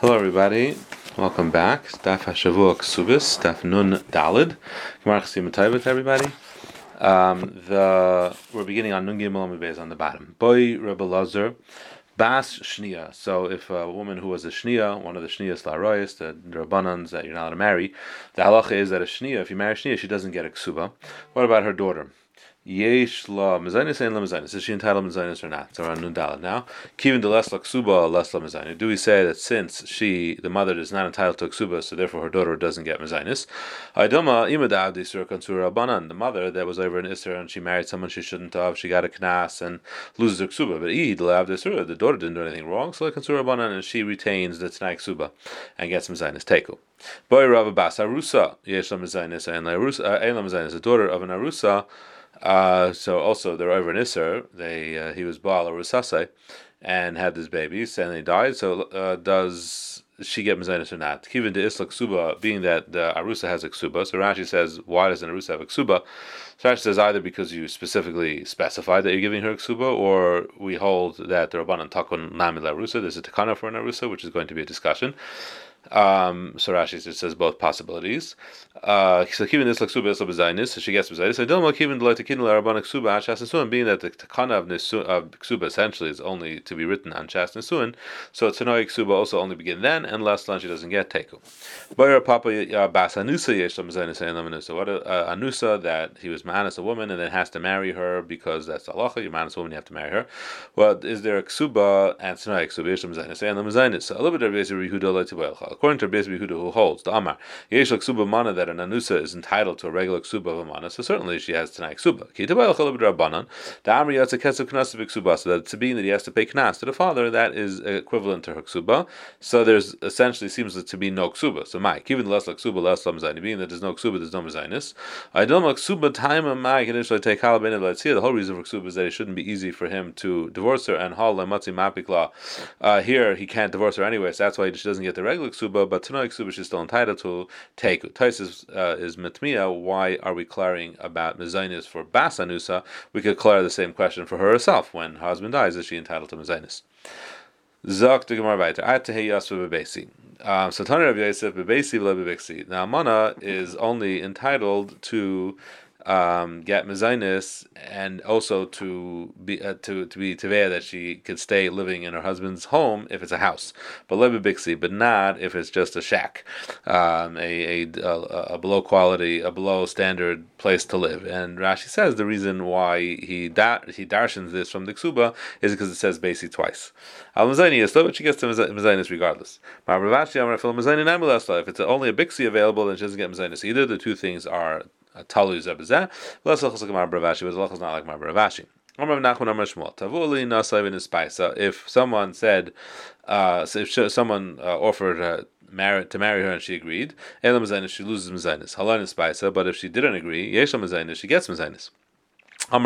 Hello, everybody. Welcome back. Daf Hashavua Ksubis, Daf Nun Dalid. Gemara Chasim everybody. Um, the we're beginning on Nun Gimel Amibez on the bottom. Boy Rebbe Lazar, Bas Shnia. So if a woman who was a Shnia, one of the Shnias Laroyas, the Rabbanans that you're not allowed to marry, the halacha is that a Shnia, if you marry a Shnia, she doesn't get a Ksuba. What about her daughter? Yesh la mezainis and la mezainis. Is she entitled mezainis or not? So we're on Nundala now. Kivin de les la ksuba les la mezainis. Do we say that since she, the mother, is not entitled to ksuba, so therefore her daughter doesn't get mezainis? Idoma imadav di sur kansura banan. The mother that was over in Isra and she married someone she shouldn't have. She got a knas and loses her ksuba. But lav sur. The daughter didn't do anything wrong, so kansura banan and she retains the tanai ksuba and gets mezainis teku. Boy Rava Bas Arusa yesh la mezainis and la mezainis. The daughter of an arusa. Uh, so also they're over in Isser. They uh, he was Baal or Rusase, and had this babies, and they died. So uh, does she get mezainis or not? Kivin de isla ksuba, being that the arusa has a ksuba. So Rashi says, why does an arusa have a ksuba? So Rashi says either because you specifically specified that you're giving her a ksuba, or we hold that the rabbanan takun nami la arusa. There's a takana for an arusa, which is going to be a discussion. Um, so Rashi says both possibilities. Uh, so kivin this laksuba is bezainis, so she gets bezainis. So dilma kivin delay tekin larabana ksuba hashas nesuin, being that the takana of of ksuba essentially is only to be written on shas nesuin. So tanoi ksuba also only begin then, and last lunch she doesn't get teku. Boyer papa bas anusa yesh bezainis and lamanusa. What a uh, anusa that he was manas a woman and then has to marry her because that's halacha. You manas a woman, you have to marry her. Well, is there a ksuba and tanoi ksuba yesh bezainis and lamanusa? A little bit of Yehuda according to Rabbi Yehuda, who holds the Amar Yesh Ksuba Mana that an Anusa is entitled to a regular Ksuba of Mana, so certainly she has Tanai Ksuba. The Amar Yatsa Kesav Knas Ksuba, so that to be that he has to pay Knas to the father, that is equivalent to her Ksuba. So there's essentially seems to be no Ksuba. So my given the less Ksuba less Lamzaini, being that there's no Ksuba, there's no Mazainis. I don't know Ksuba time of my initially take Halabin see the whole reason for Ksuba is that it shouldn't be easy for him to divorce her and Hal Matzi Mapikla. Uh, here he can't divorce her anyway, so that's why she doesn't get the regular Ksuba but tanoik ksuba she's still entitled to take. Tais is, uh, is mitmiya. Why are we clearing about mezainis for basanusa? We could clear the same question for her herself. When her husband dies, is she entitled to mezainis? Zok to Gemara weiter. At tehiyas bebesi. Um, so Tanya Rav Yosef bebesi v'le Now mana is only entitled to um, get mezainis and also to be uh, to to be tevea that she could stay living in her husband's home if it's a house, but lebe bixi, but not if it's just a shack, um, a, a, a, a below quality, a below standard place to live. And Rashi says the reason why he da- he darshans this from the ksuba is because it says basic twice. Al mezainis is but she gets to mezainis regardless. If it's only a bixi available, then she doesn't get mezainis either. The two things are talu zebazeh. V'lasachas like Mar Bravashi, not like Mar Bravashi. If someone said, uh, if someone uh, offered to marry her and she agreed, she loses mezainis. Halon is But if she didn't agree, mezainis, she gets mezainis. I have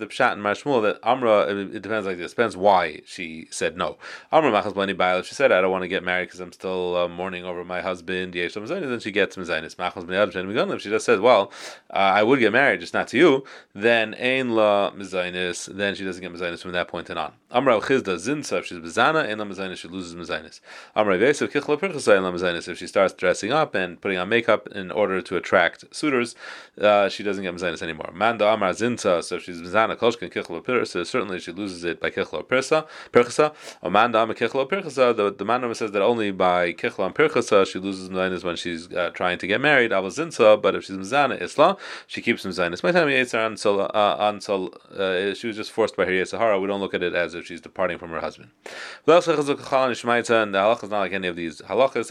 the pshat in Shmuel that Amra. It depends like this. Depends why she said no. Amra Machas Blani Bail. She said I don't want to get married because I'm still uh, mourning over my husband. Then she gets Mezainis. Machas Blani If she just says, well, uh, I would get married, just not to you. Then Ein La Mezainis. Then she doesn't get Mezainis from that point on. Amra Chizda Zinsa. If she's Bezana, Ein La Mezainis. She loses Mezainis. Amra Vesav Kichla Pirchasa Ein La Mezainis. If she starts dressing up and putting on makeup in order to attract suitors. Uh, uh, she doesn't get mezainis anymore. Manda amar zinta, so if she's mizana koshkin kichlo pirsa, certainly she loses it by kichlo pirsa. Pirchasa. Or manda amar kichlo pirchasa, the the man says that only by kichlo and pirchasa she loses mezainis when she's uh, trying to get married. Aval zinta, but if she's mizana isla, she keeps mezainis. My time until uh, until uh, she was just forced by her yitzahara. We don't look at it as if she's departing from her husband. And the halacha is not like any of these halachas.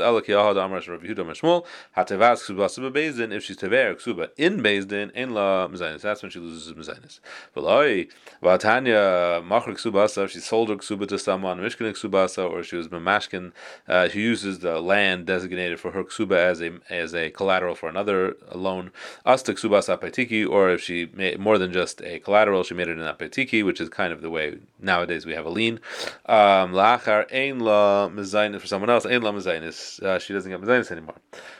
If she's tever ksuba in Din in la mezainis. That's when she loses mezainis. V'loi v'atanya machrik subasa. She sold her ksuba to someone mishkin ksubasa, or she was mamashkin. Uh, she uses the land designated for her ksuba as a as a collateral for another loan. Asta ksubasa apetiki, or if she made more than just a collateral, she made it an apetiki, which is kind of the way nowadays we have a lien. Um, lachar ein la mezainis for someone else. Ein la mezainis. Uh, she doesn't get mezainis anymore.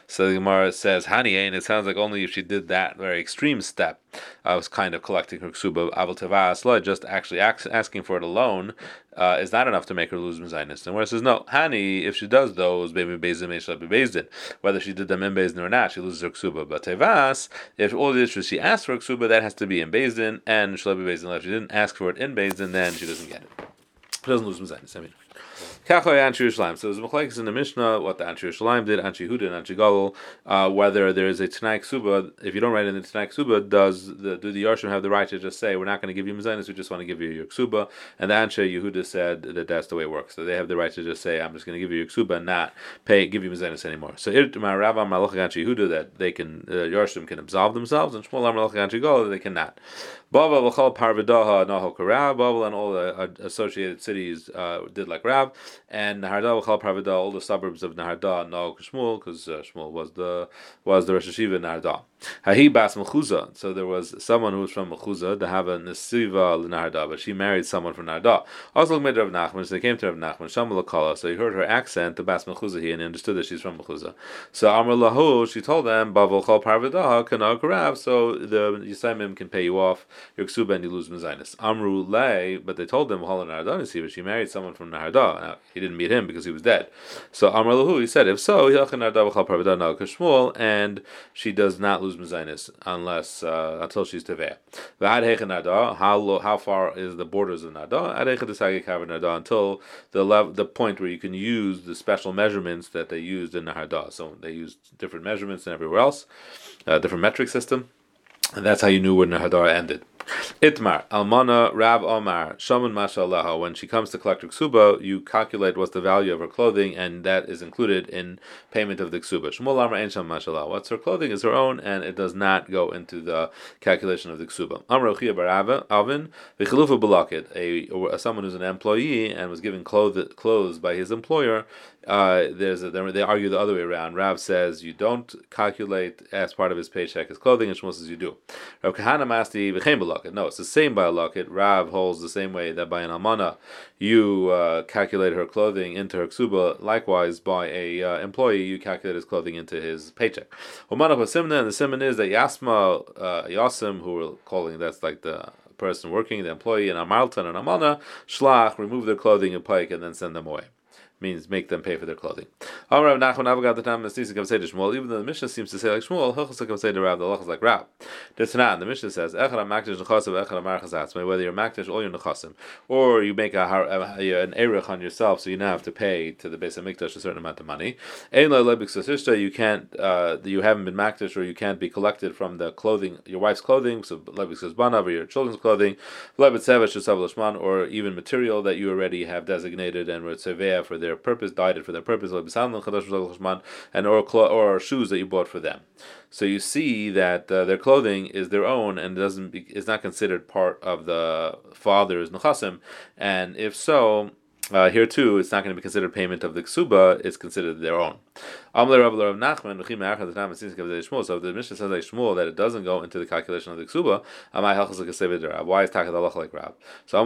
So the Gemara says Hani, and it sounds like only if she did that very extreme step, I was kind of collecting her ksuba. Aval tavas just actually asking for it alone uh, is not enough to make her lose mezainis. And where it says no, Hani, if she does those, bezin may be bezin, whether she did them in bezin or not, she loses her ksuba. But tevas, if all the issues she asked for ksuba, that has to be in bezin, and she'll be bezin. If she didn't ask for it in bezin, then she doesn't get it. She doesn't lose mezainis. I mean. Kachoy Anshe Yerushalayim. So there's machlekes in the Mishnah what the Anshe Yerushalayim did, Anshe Huda and Galil, uh, whether there is a Tanai Ksuba. If you don't write in the Tanai Ksuba, does the do the Yarshim have the right to just say we're not going to give you Mazanis, we just want to give you your Ksuba? And the Anshe Yehuda said that that's the way it works. So they have the right to just say I'm just going to give you your Ksuba and not pay give you Mazanis anymore. So Irtma Rav Malach Anshe Yehuda that they can uh, Yarshim can absolve themselves, and Shmuel Malach Anshe Galil they cannot. Bava v'chol parvidaha naho karav. Bava and all the uh, associated cities uh, did like Rav, and Naharda parvidah, all the suburbs of Naharda naho Shmuel, because uh, Shmuel was the was the Rosh Hashiva in Naharda. Hahi bas Mechuza. So there was someone who was from Mechuza to have a Nesiva Naharda, but she married someone from Naharda. Also made Rav Nachman. So they came to Rav Nachman. Shamal So he heard her accent, the bas Mechuza, he and he understood that she's from Mechuza. So Amr Lahu, she told them, Bava v'chol parvidah kana karav. So the Yisaimim can pay you off your ksuba and you lose mezainis. Amru lay, but they told him Hala Narada but she married someone from Naharda. Now, he didn't meet him because he was dead. So Amr lahu, he said, if so, and she does not lose mezainis unless uh, until she's teveya. How how far is the borders of Narda? Until the level, the point where you can use the special measurements that they used in Naharda. So they used different measurements than everywhere else, uh, different metric system. And that's how you knew where Naharda ended. Itmar, Almana, Rav Omar, Shaman Mashallah. When she comes to collect her ksuba, you calculate what's the value of her clothing, and that is included in payment of the ksuba. Shmuel Amar Ein Sham Mashallah. What's her clothing is her own, and it does not go into the calculation of the ksuba. Amar Ochia Bar Alvin, Vichalufa Balakit, a someone who's an employee and was given clothes by his employer, uh, there's a, they argue the other way around. Rav says you don't calculate as part of his paycheck his clothing, and Shmuel says you do. Rav Kahana Masti b'chem No, it's the same by a locket. Rav holds the same way that by an almana you uh, calculate her clothing into her ksuba. Likewise, by a uh, employee you calculate his clothing into his paycheck. Umana Simna, and the simon is that Yasma uh, Yasim, who we're calling that's like the person working, the employee, and Amaltan and Amana, Shlach, remove their clothing and pike and then send them away means make them pay for their clothing. Even though the Mishnah seems to say like Shmuel, the Rav, the is like Rav. The Mishnah says whether you're makdish all your nechasim, or you make a, an erich on yourself, so you now have to pay to the base of mikdash a certain amount of money. You can't, uh, you haven't been makdish, or you can't be collected from the clothing, your wife's clothing, so or your children's clothing, or even material that you already have designated and were for their purpose, it for their purpose, and or or shoes that you bought for them. So you see that uh, their clothing is their own and doesn't be, is not considered part of the father's nechasim, and if so, uh, here too, it's not going to be considered payment of the ksuba; it's considered their own. So the Mishnah says like Shmuel that it doesn't go into the calculation of the ksuba. Why is takad like Rab? So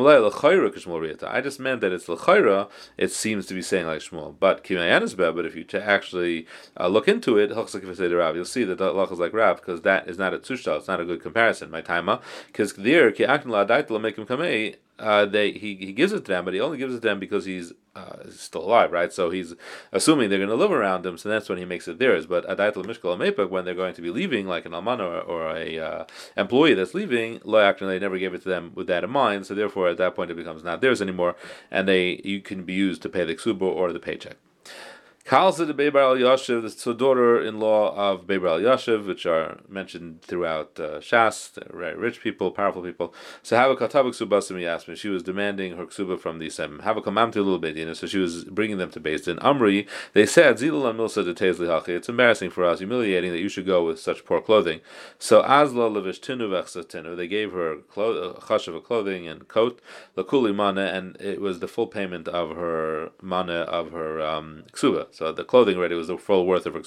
I just meant that it's l'chayra. It seems to be saying like Shmuel, but But if you actually uh, look into it, you'll see that the is like Rab because that is not a tushta. It's not a good comparison. My timer because there uh, they he, he gives it to them, but he only gives it to them because he's uh, still alive, right? So he's assuming they're going to live around him, so that's when he makes it theirs. But adaitel mishkal amepek, when they're going to be leaving, like an alman or, or a uh, employee that's leaving, lo actually they never gave it to them with that in mind. So therefore, at that point, it becomes not theirs anymore, and they you can be used to pay the ksuba or the paycheck. Kalsa the Beber al Yashiv, the daughter-in-law of Beber al Yashiv, which are mentioned throughout uh, Shas, very rich people, powerful people. So have a katabuk subasim. She was demanding her ksuba from these seven. Little bit, you know. So she was bringing them to Beis Din. Amri, they said zilul milsa de hachi. It's embarrassing for us, humiliating that you should go with such poor clothing. So azla levish tinu vechsatinu. They gave her clo- a chash of a clothing and coat lakuli mana, and it was the full payment of her mana of her um, ksuba. So the clothing already was the full worth of her.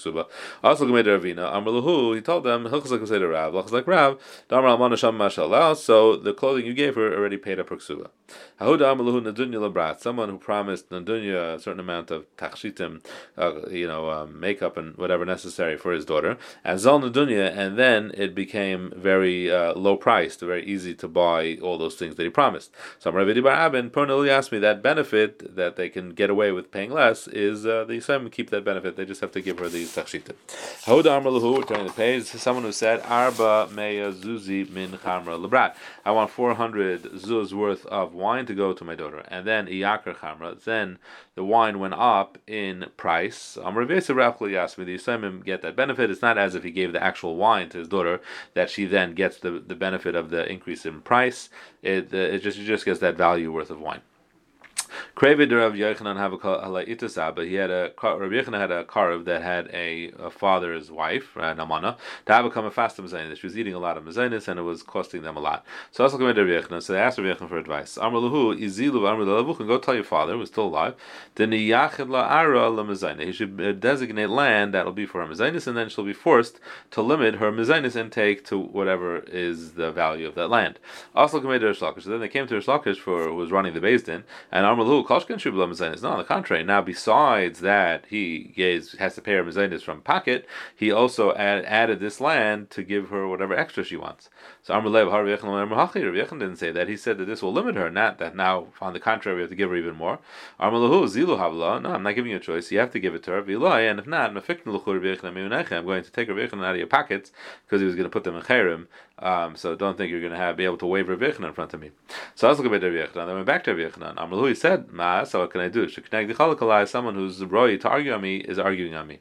Also, Gemei Ravina, Amr he told them, Hilchas like say to Rav, Hilchas like Rav, Damar Almana Sham Mashallah, so the clothing you gave her already paid up her Nadunya Labrat, someone who promised Nadunya a certain amount of tachshitim, uh, you know, um, makeup and whatever necessary for his daughter, and Zal Nadunya, and then it became very uh, low priced, very easy to buy all those things that he promised. So Rabbi Bar Abin, Pernili asked me that benefit that they can get away with paying less is uh, the Yisraelim keep that benefit, they just have to give her the tachshitim. Hahuda Amr Lahu, turning the page, someone who said, Arba Meya Zuzi Min Chamra Labrat. I want 400 zuz worth of wine to go to my daughter. And then Iyakar Chamra, then the wine went up in price. Amr Vesa Rafli me, the Yisraelim get that benefit. It's not as if he gave the actual wine to his daughter that she then gets the, the benefit of the increase in price. It, it just it just gets that value worth of wine. Kravid Rav Yochanan have a but he had a Rav Yochanan had a karev that had a, a father's wife, uh, Namana, to have become a fast mezainis. She was eating a lot of mezainis and it was costing them a lot. So also come to Rav Yochanan. So they asked Rav Yochanan for advice. Amruluhu izilu Amruluhu go tell your father who's still alive. Then yachid la ara la mezainis. He should uh, designate land that'll be for her mezainis, and then she'll be forced to limit her mezainis intake to whatever is the value of that land. Also come to So then they came to Rish for who was running the Din, and Amruluhu Koshkin Mazanis. No, on the contrary. Now, besides that, he has to pay her Mazanis from pocket, he also add, added this land to give her whatever extra she wants. So Amrlev Har didn't say that. He said that this will limit her, not that now, on the contrary, we have to give her even more. Amrlahu Zilu Havla. No, I'm not giving you a choice. You have to give it to her. And if not, I'm going to take her out of your pockets because he was going to put them in Cherim. Um, so don't think you're going to have be able to wave Rav in front of me. So I was looking at Rav Yochanan. Then went back to Rav Yochanan. Amrlu, he said, Ma, so what can I do? Someone who's roy to argue on me is arguing on me.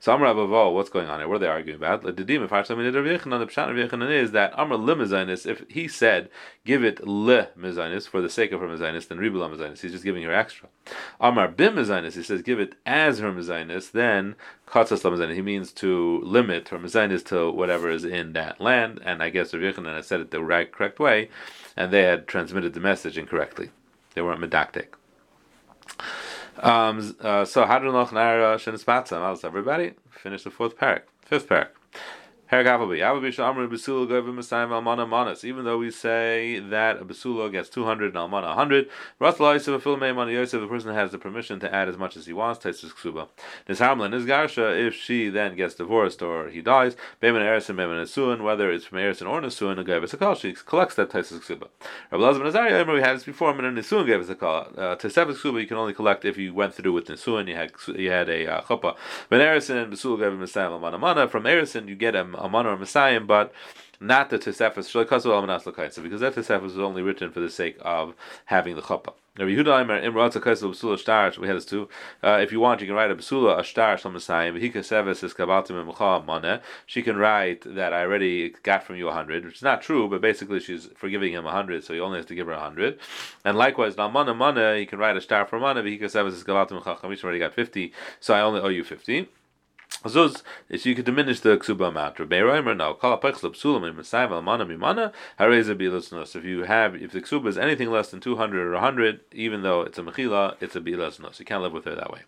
So Amr Abavo, what's going on here? What are they arguing about? The Pshat is that Amr le Mezainis, if he said, give it le Mezainis for the sake of her Mezainis, then Ribula Mezainis, he's just giving her extra. Amr bim he says, give it as her Mezainis, then Katzas Mezainis, he means to limit her Mezainis to whatever is in that land, and I guess Rav Yochanan has said it the right, correct way, and they had transmitted the message incorrectly. They weren't medactic. Um, uh, so Hadron Nara Shenis Matzah. Everybody? Finish the fourth parak, fifth parak. Even though we say that a basula gets 200 and almana 100, the person has the permission to add as much as he wants. This hamlin is garsha. If she then gets divorced or he dies, whether it's from Erison or Nesuin, she collects that Taisus Ksuba. We had this before, and Nesuin gave us a call. Uh, Ksuba you can only collect if you went through with Nesuin, you had you had a uh, chuppah. A From Erison, you get him Amon or Messiah, but not the Tosefus Shalikasu because that Tosefus was only written for the sake of having the chuppah. We had this too. Uh, if you want, you can write a Basula a Shtar Shal Messiah. V'hika Seves. She can write that I already got from you a hundred, which is not true, but basically she's forgiving him a hundred, so he only has to give her a hundred. And likewise, now Mana Mana, he can write a Shtar for Mana. V'hika Seves. Already got fifty, so I only owe you fifty. Zuz is you could diminish the ksuba amount. Rabbi Reimer now kala pechla psulam in Messiah almana mimana hareza bilasnos. If you have if the ksuba is anything less than two hundred or hundred, even though it's a mechila, it's a bilasnos. You can't live with her that way.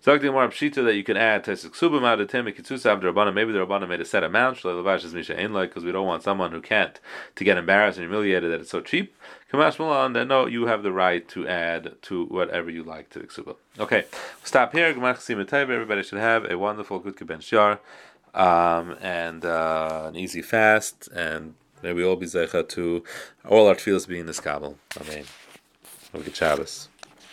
So the more pshita that you can add to ksuba amount of tem kitzusa rabbanim. Maybe the rabbanim made a set amount. Shalavash is misha like because we don't want someone who can't to get embarrassed and humiliated that it's so cheap. Kamash Milan, then no, you have the right to add to whatever you like to the ksuba. Okay, stop here. Everybody should have a wonderful good kibbutz shar, um, and uh, an easy fast, and may we all be zecha to all our tefillas being this kabel. Amen. Have a good Shabbos.